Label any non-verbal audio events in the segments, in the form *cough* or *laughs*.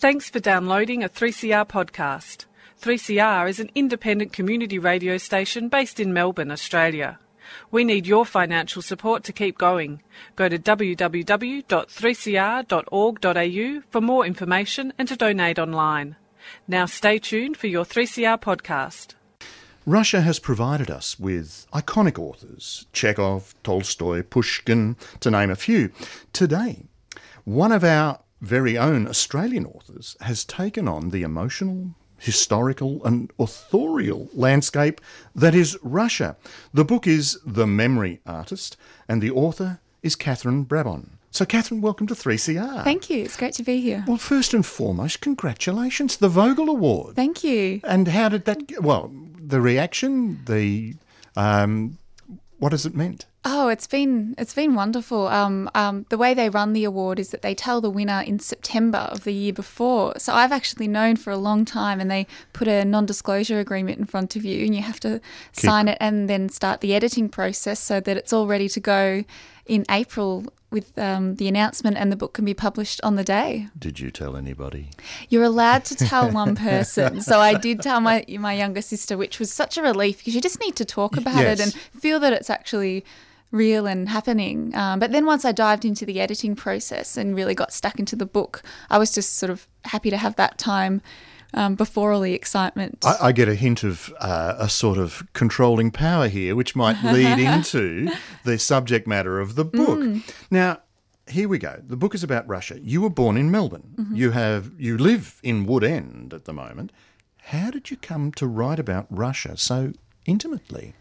Thanks for downloading a 3CR podcast. 3CR is an independent community radio station based in Melbourne, Australia. We need your financial support to keep going. Go to www.3cr.org.au for more information and to donate online. Now stay tuned for your 3CR podcast. Russia has provided us with iconic authors Chekhov, Tolstoy, Pushkin, to name a few. Today, one of our very own Australian authors has taken on the emotional, historical, and authorial landscape that is Russia. The book is The Memory Artist, and the author is Katherine Brabon. So, Katherine, welcome to 3CR. Thank you. It's great to be here. Well, first and foremost, congratulations, the Vogel Award. Thank you. And how did that? Well, the reaction, the um, what has it meant? Oh, it's been it's been wonderful. Um, um, the way they run the award is that they tell the winner in September of the year before. So I've actually known for a long time, and they put a non-disclosure agreement in front of you, and you have to Keep- sign it and then start the editing process so that it's all ready to go in April with um, the announcement, and the book can be published on the day. Did you tell anybody? You're allowed to tell *laughs* one person. so I did tell my my younger sister, which was such a relief because you just need to talk about Yes. it and feel that it's actually real and happening. Um, but then once I dived into the editing process and really got stuck into the book, I was just sort of happy to have that time um, before all the excitement. I, I get a hint of uh, a sort of controlling power here, which might lead *laughs* into the subject matter of the book. Now, here we go. The book is about Russia. You were born in Melbourne. You have you live in Woodend at the moment. How did you come to write about Russia so intimately?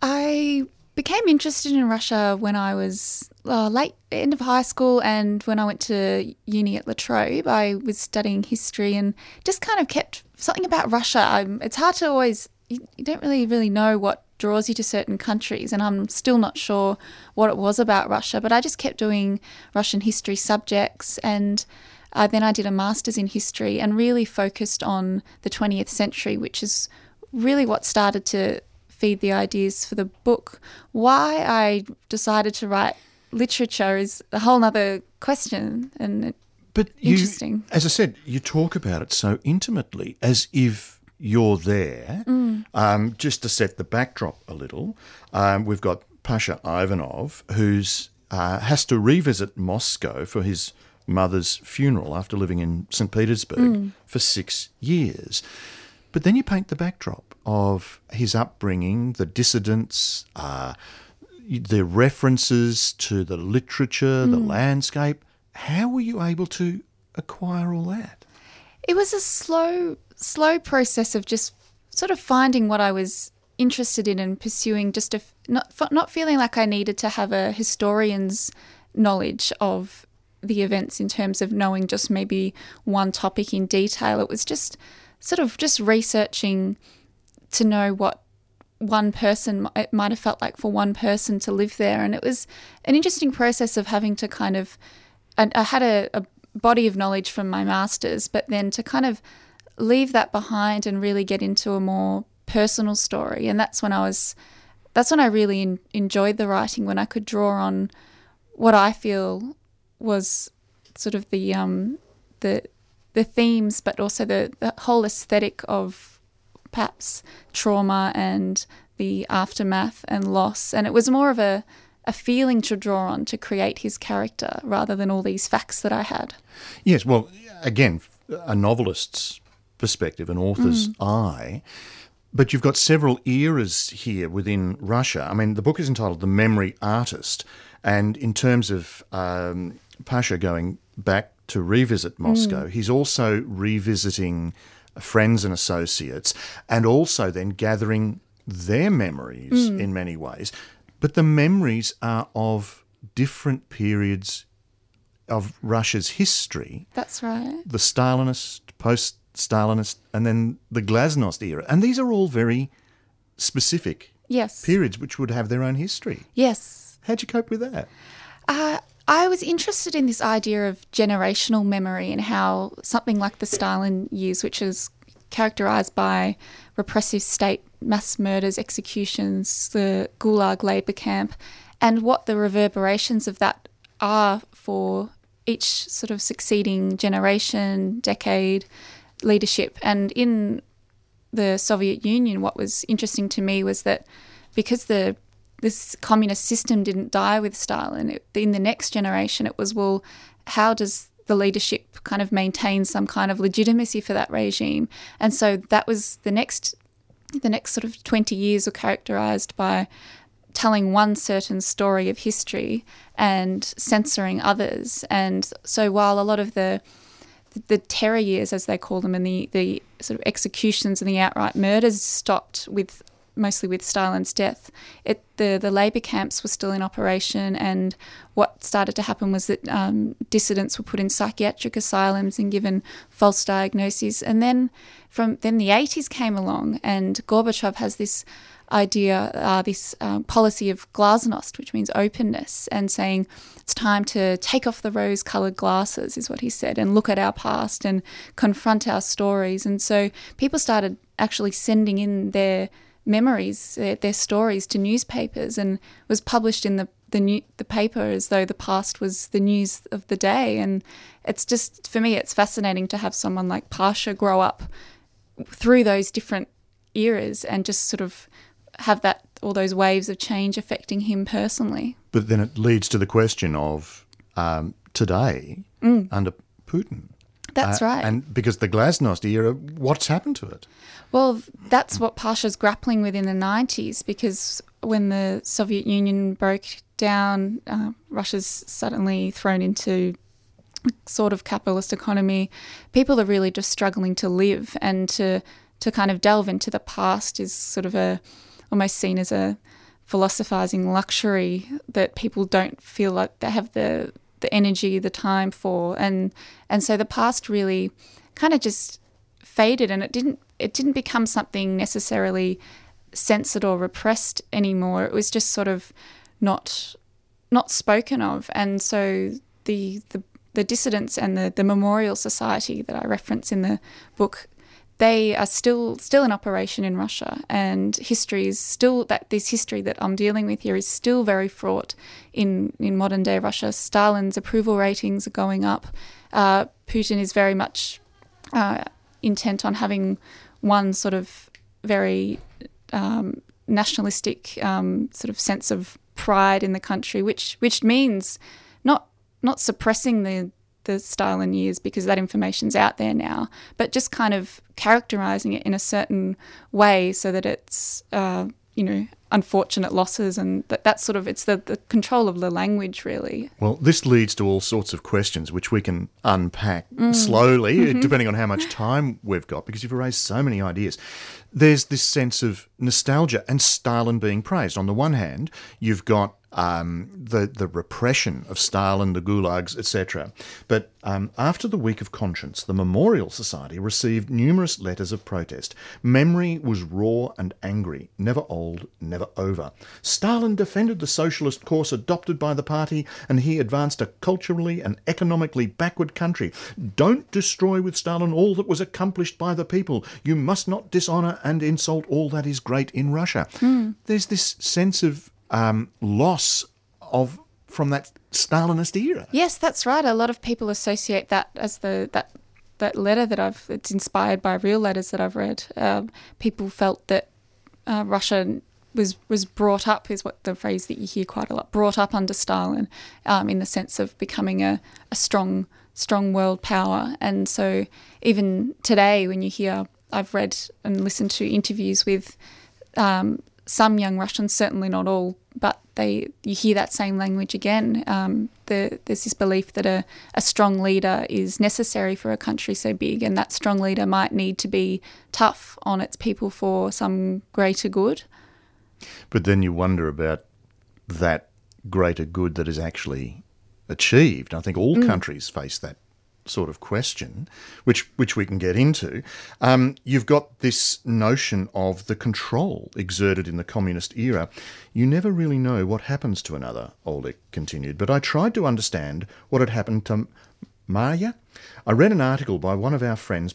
I became interested in Russia when I was uh, late end of high school and when I went to uni at La Trobe. I was studying history and just kind of kept something about Russia. Um, it's hard to always you, you don't really really know what draws you to certain countries and I'm still not sure what it was about Russia, but I just kept doing Russian history subjects and uh, then I did a master's in history and really focused on the 20th century, which is really what started to feed the ideas for the book. Why I decided to write literature is a whole other question, and But you, Interesting. as I said, you talk about it so intimately, as if you're there. Mm. Um, just to set the backdrop a little, um, we've got Pasha Ivanov, who's uh, has to revisit Moscow for his mother's funeral after living in St. Petersburg Mm. for six years. But then you paint the backdrop of his upbringing, the dissidents, uh, the references to the literature, the landscape. How were you able to acquire all that? it was a slow, slow process of just sort of finding what I was interested in and pursuing. Just a, not not feeling like I needed to have a historian's knowledge of the events in terms of knowing just maybe one topic in detail. It was just sort of just researching to know what one person it might have felt like for one person to live there. And it was an interesting process of having to kind of and I had a, a body of knowledge from my masters but then to kind of leave that behind and really get into a more personal story. And that's when I was that's when I really en- enjoyed the writing when I could draw on what I feel was sort of the um the the themes but also the, the whole aesthetic of perhaps trauma and the aftermath and loss. And it was more of a, a feeling to draw on to create his character rather than all these facts that I had. Yes, well, again, a novelist's perspective, an author's eye. But you've got several eras here within Russia. I mean, the book is entitled The Memory Artist. And in terms of um, Pasha going back to revisit Moscow, he's also revisiting friends and associates and also then gathering their memories in many ways. But the memories are of different periods of Russia's history That's right. the Stalinist, post Stalinist, and then the Glasnost era. And these are all very specific Yes. periods which would have their own history. Yes. How'd you cope with that? Uh, I was interested in this idea of generational memory and how something like the Stalin years, which is characterized by repressive state mass murders, executions, the Gulag labor camp, and what the reverberations of that are for each sort of succeeding generation, decade leadership. And in the Soviet Union, what was interesting to me was that because the this communist system didn't die with Stalin, it, in the next generation, it was well, how does the leadership kind of maintain some kind of legitimacy for that regime? And so that was the next the next sort of 20 years were characterized by telling one certain story of history and censoring others. And so while a lot of the the terror years, as they call them, and the, the sort of executions and the outright murders stopped with mostly with Stalin's death. It, the the labour camps were still in operation, and what started to happen was that um, dissidents were put in psychiatric asylums and given false diagnoses. And then from then the 80s came along, and Gorbachev has this idea, uh, this um, policy of glasnost, which means openness, and saying it's time to take off the rose coloured glasses, is what he said, and look at our past and confront our stories. And so people started actually sending in their memories, their, their stories to newspapers, and was published in the the new the paper as though the past was the news of the day. And it's just for me, it's fascinating to have someone like Pasha grow up through those different eras and just sort of have that all those waves of change affecting him personally. But then it leads to the question of um, today mm. under Putin. That's uh, right. And because the Glasnost era, what's happened to it? Well, that's what Pasha's grappling with in the 90s because when the Soviet Union broke down, uh, Russia's suddenly thrown into sort of capitalist economy. People are really just struggling to live and to to kind of delve into the past is sort of a almost seen as a philosophizing luxury that people don't feel like they have the the energy, the time for, and and so the past really kind of just faded, and it didn't it didn't become something necessarily censored or repressed anymore. It was just sort of not not spoken of, and so the the the dissidents and the, the memorial society that I reference in the book they are still still in operation in Russia, and history is still that this history that I'm dealing with here is still very fraught in in modern day Russia. Stalin's approval ratings are going up. Uh, Putin is very much uh, intent on having one sort of very um, nationalistic um, sort of sense of pride in the country, which which means not not suppressing the the Stalin years because that information's out there now, but just kind of characterizing it in a certain way so that it's, uh, you know, unfortunate losses and that, that sort of, it's the, the control of the language really. Well, this leads to all sorts of questions which we can unpack mm. slowly, mm-hmm. depending on how much time we've got, because you've raised so many ideas. There's this sense of nostalgia and Stalin being praised. On the one hand, you've got um, the the repression of Stalin, the gulags, etc. But um, after the Week of Conscience, the Memorial Society received numerous letters of protest. Memory was raw and angry, never old, never over. Stalin defended the socialist course adopted by the party, and he advanced a culturally and economically backward country. Don't destroy with Stalin all that was accomplished by the people. You must not dishonour and insult all that is great in Russia. Mm. There's this sense of um, loss of from that Stalinist era. Yes, that's right. A lot of people associate that as the that that letter that I've. It's inspired by real letters that I've read. Um, people felt that uh, Russia was was brought up is what the phrase that you hear quite a lot. Brought up under Stalin, um, in the sense of becoming a, a strong strong world power. And so even today, when you hear, I've read and listened to interviews with um, some young Russians, certainly not all, but they you hear that same language again. Um, the, there's this belief that a, a strong leader is necessary for a country so big, and that strong leader might need to be tough on its people for some greater good. But then you wonder about that greater good that is actually achieved. I think all mm. countries face that sort of question, which which we can get into, um, you've got this notion of the control exerted in the communist era. You never really know what happens to another, Oleg continued, but I tried to understand what had happened to Maya. I read an article by one of our friends,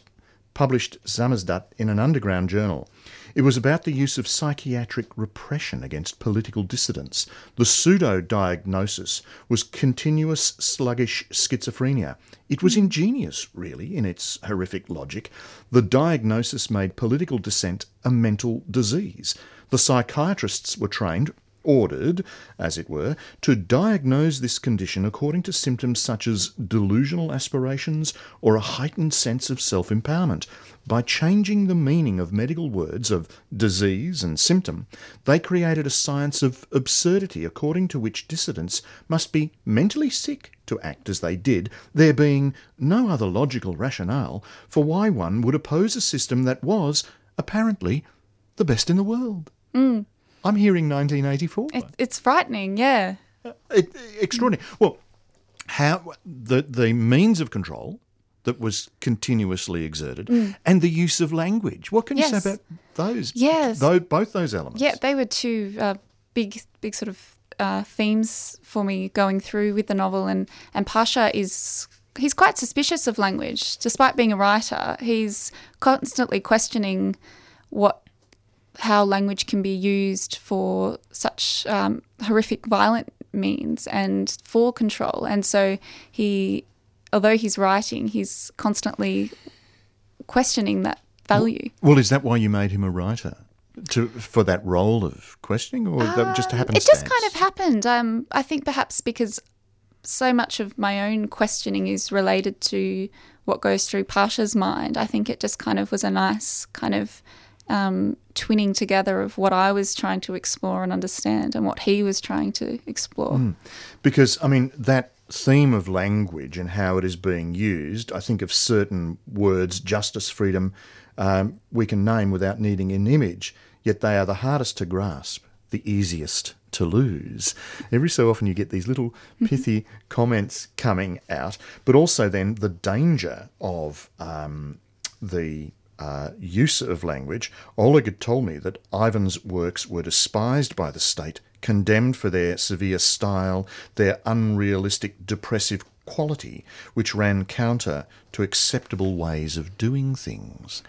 published Samizdat in an underground journal. It was about the use of psychiatric repression against political dissidents. The pseudo diagnosis was continuous sluggish schizophrenia. It was ingenious, really, in its horrific logic. The diagnosis made political dissent a mental disease. The psychiatrists were trained, ordered, as it were, to diagnose this condition according to symptoms such as delusional aspirations or a heightened sense of self empowerment. By changing the meaning of medical words of disease and symptom, they created a science of absurdity according to which dissidents must be mentally sick to act as they did, there being no other logical rationale for why one would oppose a system that was, apparently, the best in the world. Mm. I'm hearing 1984. It, it's frightening, yeah. It, extraordinary. Well, how the the means of control that was continuously exerted and the use of language. What can you Mm. Yes. say about those? Yes. Tho- both those elements. Yeah, they were two uh, big, big sort of uh, themes for me going through with the novel. And and Pasha is he's quite suspicious of language, despite being a writer. He's constantly questioning what how language can be used for such um, horrific, violent means and for control. And so he, although he's writing, he's constantly questioning that value. Well, is that why you made him a writer? To for that role of questioning, or that just happened? Uh, It just kind of happened. Um, I think perhaps because so much of my own questioning is related to what goes through Pasha's mind. I think it just kind of was a nice kind of um, twinning together of what I was trying to explore and understand and what he was trying to explore. Because, I mean, that theme of language and how it is being used, I think of certain words, justice, freedom, um, we can name without needing an image, yet they are the hardest to grasp, the easiest to lose. Every so often you get these little pithy comments coming out, but also then the danger of um, the uh, use of language. Oleg had told me that Ivan's works were despised by the state, condemned for their severe style, their unrealistic, depressive quality, which ran counter to acceptable ways of doing things.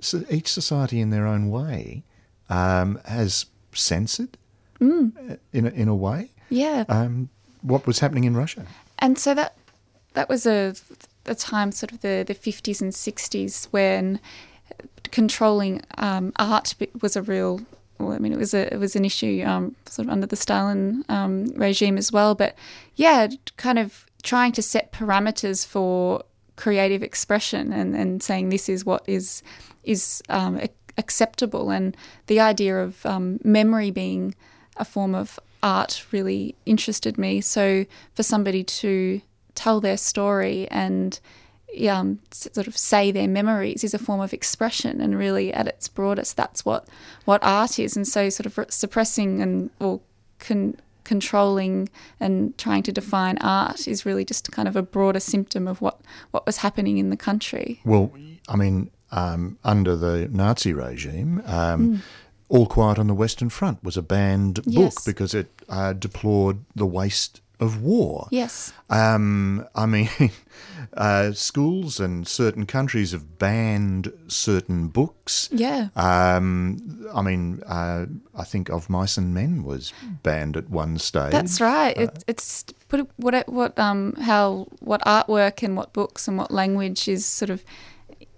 So each society, in their own way, um, has censored uh, in a, in a way Yeah. um, what was happening in Russia. And so that that was a a time, sort of the the fifties and sixties, when controlling um, art was a real. Well, I mean, it was a it was an issue um, sort of under the Stalin um, regime as well. But yeah, kind of trying to set parameters for creative expression and, and saying this is what is is um, acceptable, and the idea of um, memory being a form of art really interested me. So for somebody to tell their story and um, sort of say their memories is a form of expression, and really at its broadest, that's what what art is. And so, sort of suppressing and or con- controlling and trying to define art is really just kind of a broader symptom of what what was happening in the country. Well, I mean, um, under the Nazi regime, um, All Quiet on the Western Front was a banned book because it uh, deplored the waste of war. Yes. Um, I mean, *laughs* uh, schools and certain countries have banned certain books. Yeah. Um, I mean, uh, I think Of Mice and Men was banned at one stage. That's right. It, it's put what what um how what artwork and what books and what language is sort of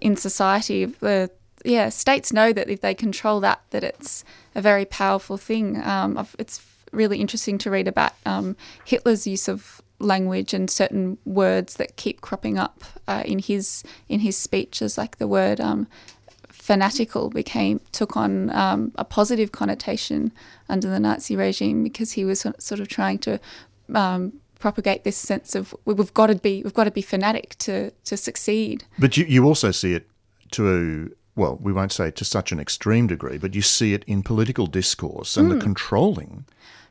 in society. The yeah states know that if they control that, that it's a very powerful thing. Um, it's really interesting to read about um, Hitler's use of language and certain words that keep cropping up uh, in his in his speeches, like the word um, fanatical became took on um, a positive connotation under the Nazi regime because he was sort of trying to um, propagate this sense of we- we've got to be we've got to be fanatic to to succeed. But you, you also see it to, well, we won't say to such an extreme degree, but you see it in political discourse and the controlling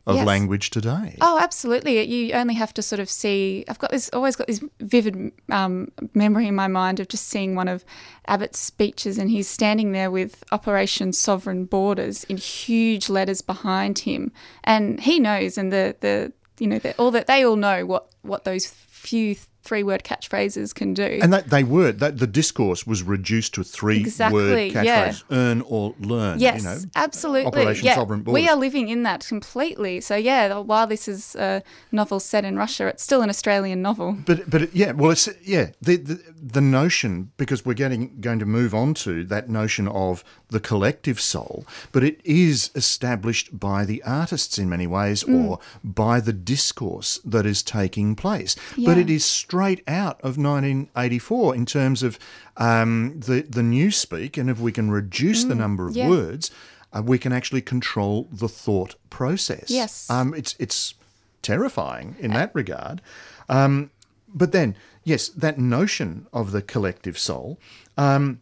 of Yes. language today. Oh, absolutely. You only have to sort of see. I've got this, always got this vivid um, memory in my mind of just seeing one of Abbott's speeches, and he's standing there with Operation Sovereign Borders in huge letters behind him, and he knows, and the the you know the, all that they all know what what those few three word catchphrases can do. And that they were that the discourse was reduced to three Exactly, word yeah. earn or learn. Yes, you know, absolutely. Operation yeah, Sovereign we are living in that completely. So yeah, while this is a novel set in Russia, it's still an Australian novel. But but yeah, well, it's yeah the, the the notion because we're getting going to move on to that notion of the collective soul, but it is established by the artists in many ways, Mm. or by the discourse that is taking place. But it is straight out of 1984 in terms of um, the the newspeak, and if we can reduce the number of Mm. words. Uh, we can actually control the thought process. Yes. um, it's it's terrifying in that regard. Um, but then, yes, that notion of the collective soul, um,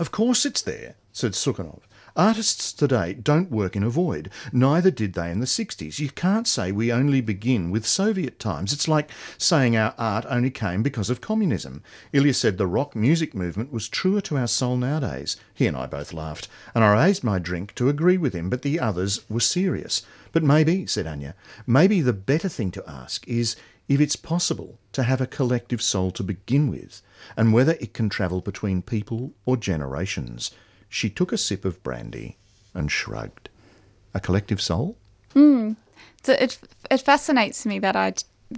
of course it's there, said Sukhanov. Artists today don't work in a void. Neither did they in the 60s. You can't say we only begin with Soviet times. It's like saying our art only came because of communism. Ilya said the rock music movement was truer to our soul nowadays. He and I both laughed, and I raised my drink to agree with him, but the others were serious. But maybe, said Anya, maybe the better thing to ask is if it's possible to have a collective soul to begin with, and whether it can travel between people or generations. She took a sip of brandy and shrugged. A collective soul? So it it fascinates me that I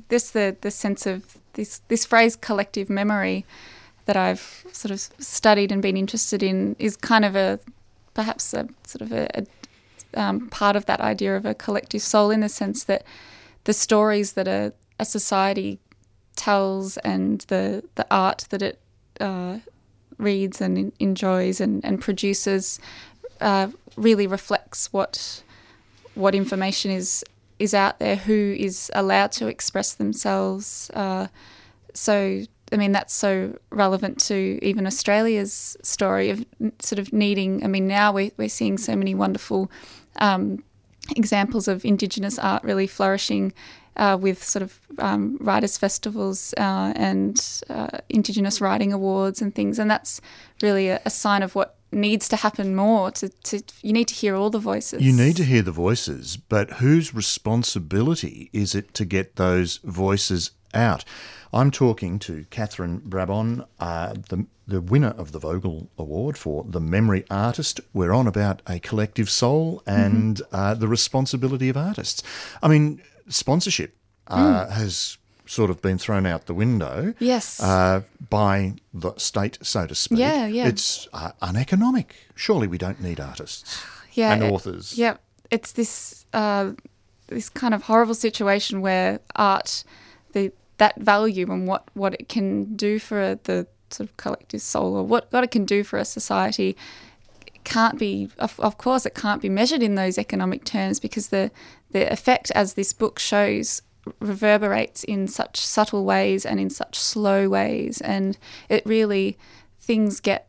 this the the sense of this this phrase collective memory that I've sort of studied and been interested in is kind of a perhaps a sort of a, a um, part of that idea of a collective soul in the sense that the stories that a, a society tells and the the art that it uh, reads and enjoys and, and produces uh, really reflects what what information is is out there, who is allowed to express themselves. Uh, so, I mean, that's so relevant to even Australia's story of sort of needing. I mean, now we're, we're seeing so many wonderful um, examples of Indigenous art really flourishing. Uh, with sort of um, writers' festivals uh, and uh, Indigenous writing awards and things, and that's really a, a sign of what needs to happen more. To, to you need to hear all the voices. You need to hear the voices, but whose responsibility is it to get those voices out? I'm talking to Katherine Brabon, uh, the, the winner of the Vogel Award for the Memory Artist. We're on about a collective soul and uh, the responsibility of artists. I mean, sponsorship uh, has sort of been thrown out the window. Yes. Uh, by the state, so to speak. Yeah, yeah. It's uh, uneconomic. Surely we don't need artists *sighs* yeah, and it- authors. Yeah, it's this uh, this kind of horrible situation where art, the that value and what what it can do for the sort of collective soul, or what what it can do for a society, can't be. Of, of course, it can't be measured in those economic terms because the the effect, as this book shows, reverberates in such subtle ways and in such slow ways, and it really things get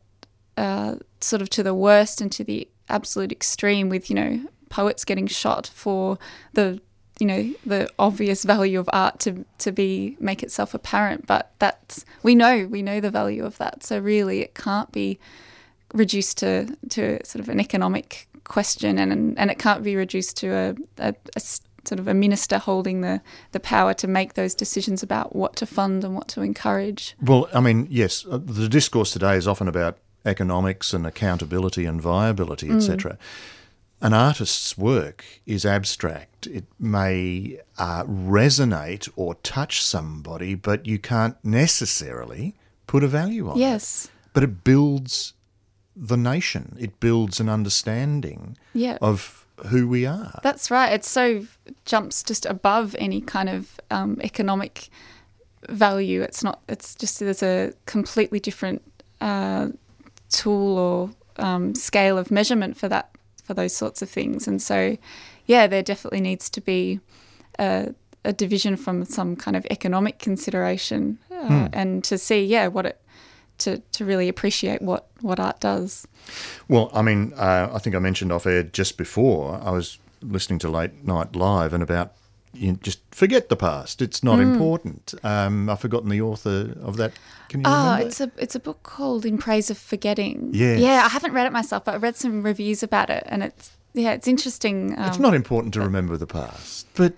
uh, sort of to the worst and to the absolute extreme with you know poets getting shot for the you know the obvious value of art to to be make itself apparent but that's we know we know the value of that so really it can't be reduced to to sort of an economic question and and it can't be reduced to a, a, a sort of a minister holding the the power to make those decisions about what to fund and what to encourage Well, I mean, yes, uh, the discourse today is often about economics and accountability and viability, Mm. etc. An artist's work is abstract. It may uh, resonate or touch somebody, but you can't necessarily put a value on it. yes But it builds the nation. It builds an understanding yeah of who we are. That's right. It so jumps just above any kind of um, economic value. It's not. It's just there's a completely different uh, tool or um, scale of measurement for that for those sorts of things. And so, yeah, there definitely needs to be a, a division from some kind of economic consideration, uh, and to see, yeah, what it to to really appreciate what what art does. Well, I mean, uh, I think I mentioned off air just before I was listening to Late Night Live and about you just forget the past. It's not Mm. important. Um, I've forgotten the author of that. Can you Oh, remember? it's a it's a book called In Praise of Forgetting. Yeah, Yeah, I haven't read it myself, but I read some reviews about it, and it's yeah, it's interesting. Um, It's not important to remember the past, but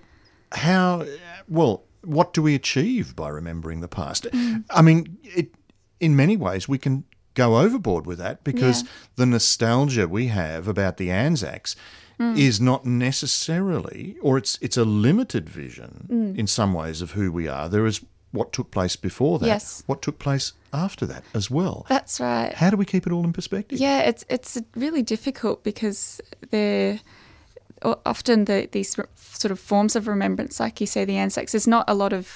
how? Well, what do we achieve by remembering the past? I mean, it, in many ways, we can go overboard with that because Yeah. the nostalgia we have about the Anzacs Mm. is not necessarily, or it's it's a limited vision Mm. in some ways of who we are. There is what took place before that, Yes. what took place after that as well. That's right. How do we keep it all in perspective? Yeah, it's it's really difficult because they're often the, these sort of forms of remembrance, like you say, the Anzacs. There's not a lot of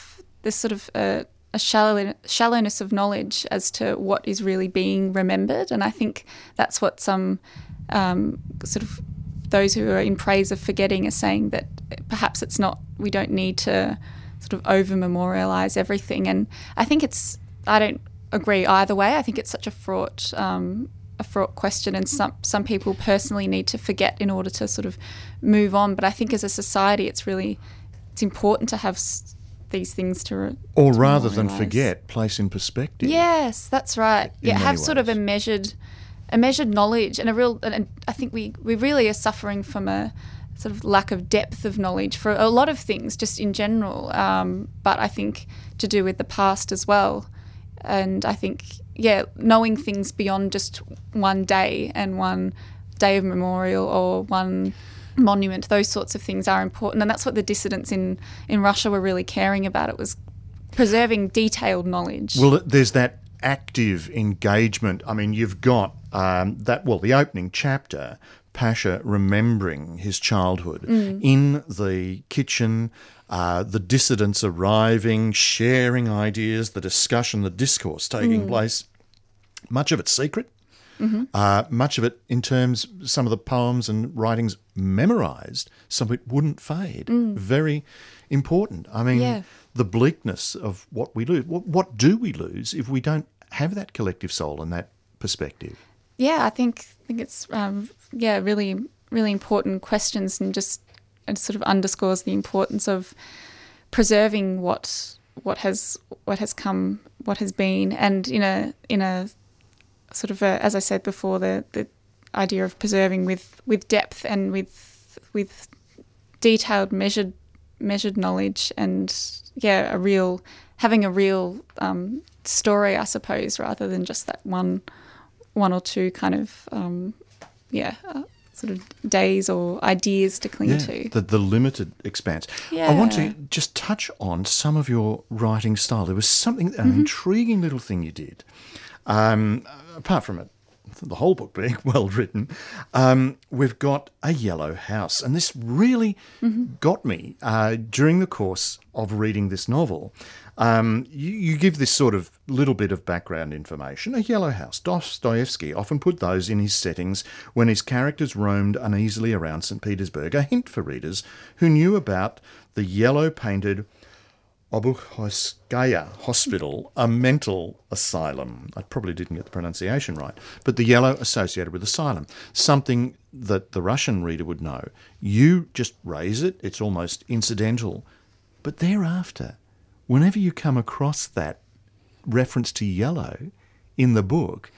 there's sort of a, a shallow, shallowness of knowledge as to what is really being remembered, and I think that's what some um, sort of those who are in praise of forgetting are saying that perhaps it's not. We don't need to sort of over memorialize everything, and I think it's. I don't agree either way. I think it's such a fraught um, a fraught question, and some some people personally need to forget in order to sort of move on. But I think as a society, it's really it's important to have these things to. Re- Or to rather than forget, place in perspective. Yes, that's right. Yeah, have sort of a measured, a measured knowledge and a real. And, and I think we we really are suffering from a sort of lack of depth of knowledge for a lot of things, just in general. Um, but I think to do with the past as well, and I think yeah, knowing things beyond just one day and one day of memorial or one monument, those sorts of things are important, and that's what the dissidents in in Russia were really caring about. It was preserving detailed knowledge. Well, there's that active engagement. I mean, you've got um, that, well, the opening chapter, Pasha remembering his childhood in the kitchen, uh, the dissidents arriving, sharing ideas, the discussion, the discourse taking place. Much of it secret. Uh, much of it, in terms, some of the poems and writings memorized, so it wouldn't fade. Very important. I mean, Yeah. the bleakness of what we lose. What, what do we lose if we don't have that collective soul and that perspective? yeah, I think I think it's um, yeah really really important questions and just it sort of underscores the importance of preserving what what has what has come what has been and in a in a sort of a, as I said before the the idea of preserving with with depth and with with detailed measured measured knowledge and yeah a real having a real um, story I suppose rather than just that one one or two kind of um, yeah uh, sort of days or ideas to cling to. the, the limited expanse. I want to just touch on some of your writing style. There was something, an Mm-hmm. intriguing little thing you did. Um, apart from it, the whole book being *laughs* well written, um, we've got a yellow house. And this really Mm-hmm. got me uh, during the course of reading this novel. Um, you, you give this sort of little bit of background information. A yellow house. Dostoevsky often put those in his settings when his characters roamed uneasily around St. Petersburg, a hint for readers who knew about the yellow painted Obukhovskaya Hospital, a mental asylum. I probably didn't get the pronunciation right, but the yellow associated with asylum, something that the Russian reader would know. You just raise it, it's almost incidental. But thereafter, whenever you come across that reference to yellow in the book,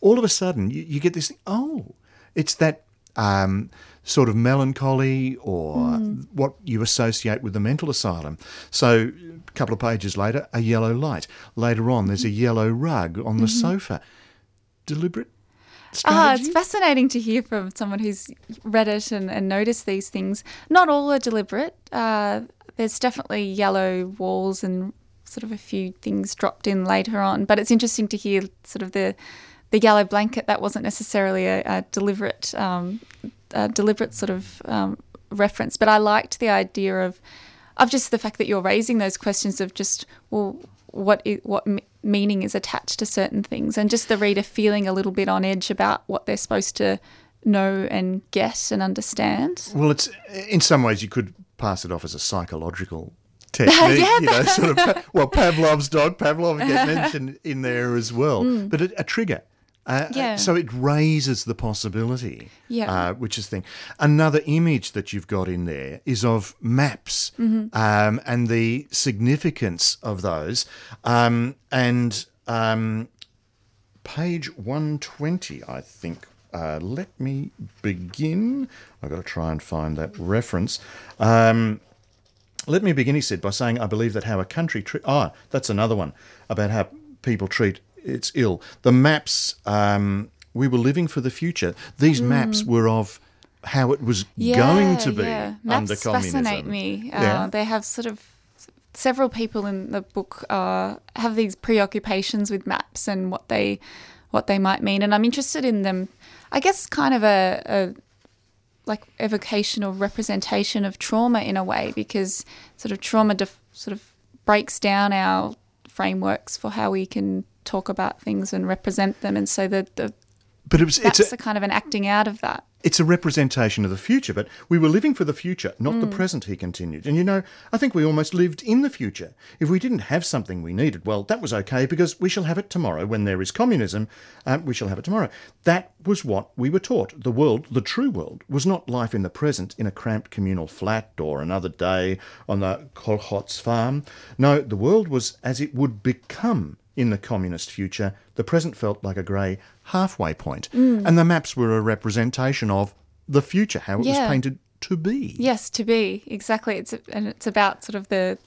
all of a sudden you, you get this oh, it's that um, sort of melancholy or what you associate with the mental asylum. So, a couple of pages later, a yellow light. Later on, there's a yellow rug on the sofa. Deliberate Ah, strategy? it's fascinating to hear from someone who's read it and, and noticed these things. Not all are deliberate. Uh, there's definitely yellow walls and sort of a few things dropped in later on. But it's interesting to hear sort of the the yellow blanket that wasn't necessarily a, a deliberate um, a deliberate sort of um, reference. But I liked the idea of of just the fact that you're raising those questions of just well what i what m- meaning is attached to certain things and just the reader feeling a little bit on edge about what they're supposed to know and get and understand. Well, it's in some ways you could pass it off as a psychological *laughs* technique. you know, sort of. Well, Pavlov's dog, Pavlov get mentioned in there as well, but a, a trigger. Uh, Yeah. So it raises the possibility, Yeah. uh, which is the thing. Another image that you've got in there is of maps um, and the significance of those. Um, and um, page 120, I think. Uh, let me begin. I've got to try and find that reference. Um, Let me begin, he said, by saying I believe that how a country treat. Ah, that's another one about how people treat its ill. The maps, um, we were living for the future. These maps were of how it was going to be yeah. under Maps communism. fascinate me. Uh, Yeah. They have sort of several people in the book uh, have these preoccupations with maps and what they what they might mean, and I'm interested in them. I guess kind of a, a like evocation or representation of trauma in a way, because sort of trauma def- sort of breaks down our frameworks for how we can talk about things and represent them, and so the, the But it was, it's that's a, a kind of an acting out of that. it's a representation of the future, but we were living for the future, not Mm. the present, he continued. And you know, I think we almost lived in the future. If we didn't have something we needed, well, that was okay because we shall have it tomorrow. When there is communism, um, we shall have it tomorrow. That was what we were taught. The world, the true world, was not life in the present in a cramped communal flat or another day on the Kolkhoz farm. No, the world was as it would become in the communist future, the present felt like a grey halfway point. Mm. And the maps were a representation of the future, how it was painted to be. Yes, to be exactly. It's and it's about sort of the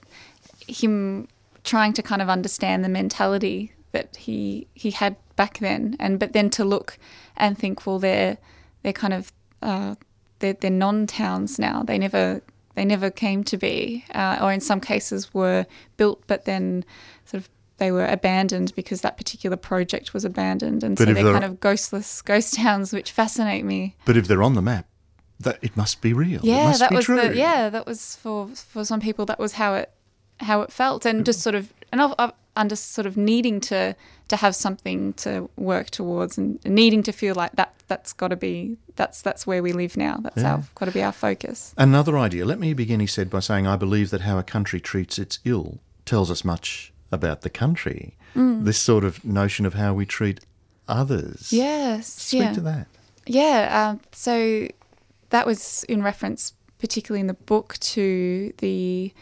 him trying to kind of understand the mentality that he he had back then, and but then to look and think, well, they're they're kind of uh, they're, they're non-towns now. They never they never came to be, uh, or in some cases were built, but then sort of they were abandoned because that particular project was abandoned, and But so they're they're- kind of ghostless ghost *laughs* towns, which fascinate me. But if they're on the map, that it must be real. it Yeah, must that was true. the yeah, that was for for some people that was how it how it felt, and just sort of and I've, I've under sort of needing to to have something to work towards and needing to feel like that that's got to be that's that's where we live now. That's our got to be our focus. Another idea. Let me begin, he said, by saying, I believe that how a country treats its ill tells us much about the country. Mm. This sort of notion of how we treat others. Yes, Speak yeah. to that. Yeah, um, so that was in reference, particularly in the book, to the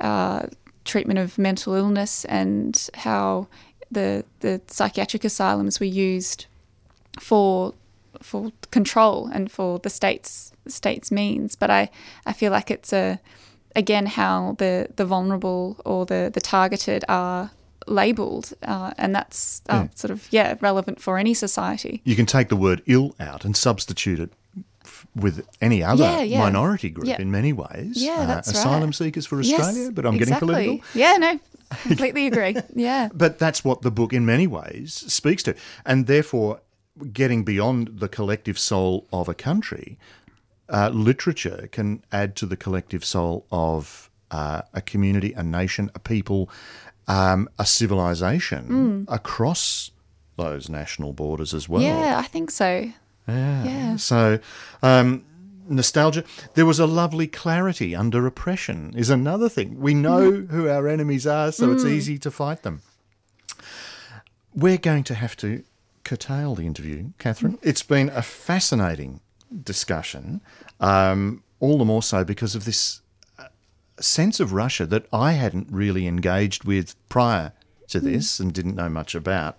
uh, treatment of mental illness and how the the psychiatric asylums were used for for control and for the state's state's means. But I, I feel like it's a again how the the vulnerable or the the targeted are labelled, uh, and that's uh, Yeah. sort of yeah relevant for any society. You can take the word ill out and substitute it f- with any other Yeah, yeah. minority group in many ways. Uh, Yeah, that's right. Asylum seekers for Australia, Yes, but I'm getting exactly. political. Yeah, no, *laughs* completely agree. Yeah. But that's what the book, in many ways, speaks to. And therefore, getting beyond the collective soul of a country, uh, literature can add to the collective soul of uh, a community, a nation, a people, um, a civilization across those national borders as well. Yeah, I think so. Yeah. Yeah. So, um, nostalgia. There was a lovely clarity under oppression, is another thing. We know who our enemies are, so it's easy to fight them. We're going to have to curtail the interview, Katherine. It's been a fascinating discussion, um, all the more so because of this uh, sense of Russia that I hadn't really engaged with prior to this and didn't know much about.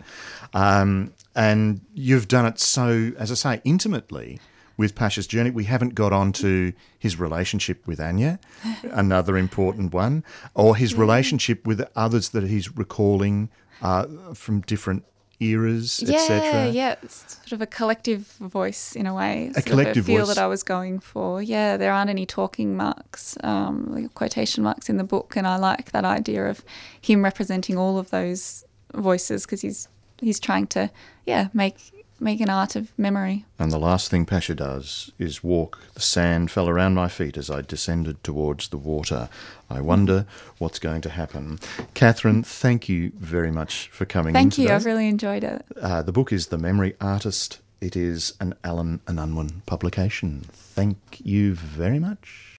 Um, and you've done it so, as I say, intimately with Pasha's journey. We haven't got on to his relationship with Anya, *laughs* another important one, or his relationship with others that he's recalling uh, from different eras, Yeah, etc. yeah. Yeah, it's sort of a collective voice in a way. Sort collective a feel voice. that I was going for. Yeah, there aren't any talking marks, um, quotation marks in the book, and I like that idea of him representing all of those voices because he's he's trying to yeah make make an art of memory. And the last thing Pasha does is walk. The sand fell around my feet as I descended towards the water. I wonder what's going to happen. Katherine, thank you very much for coming in Thank you. today. I've really enjoyed it. Uh, the book is The Memory Artist. It is an Allen and Unwin publication. Thank you very much.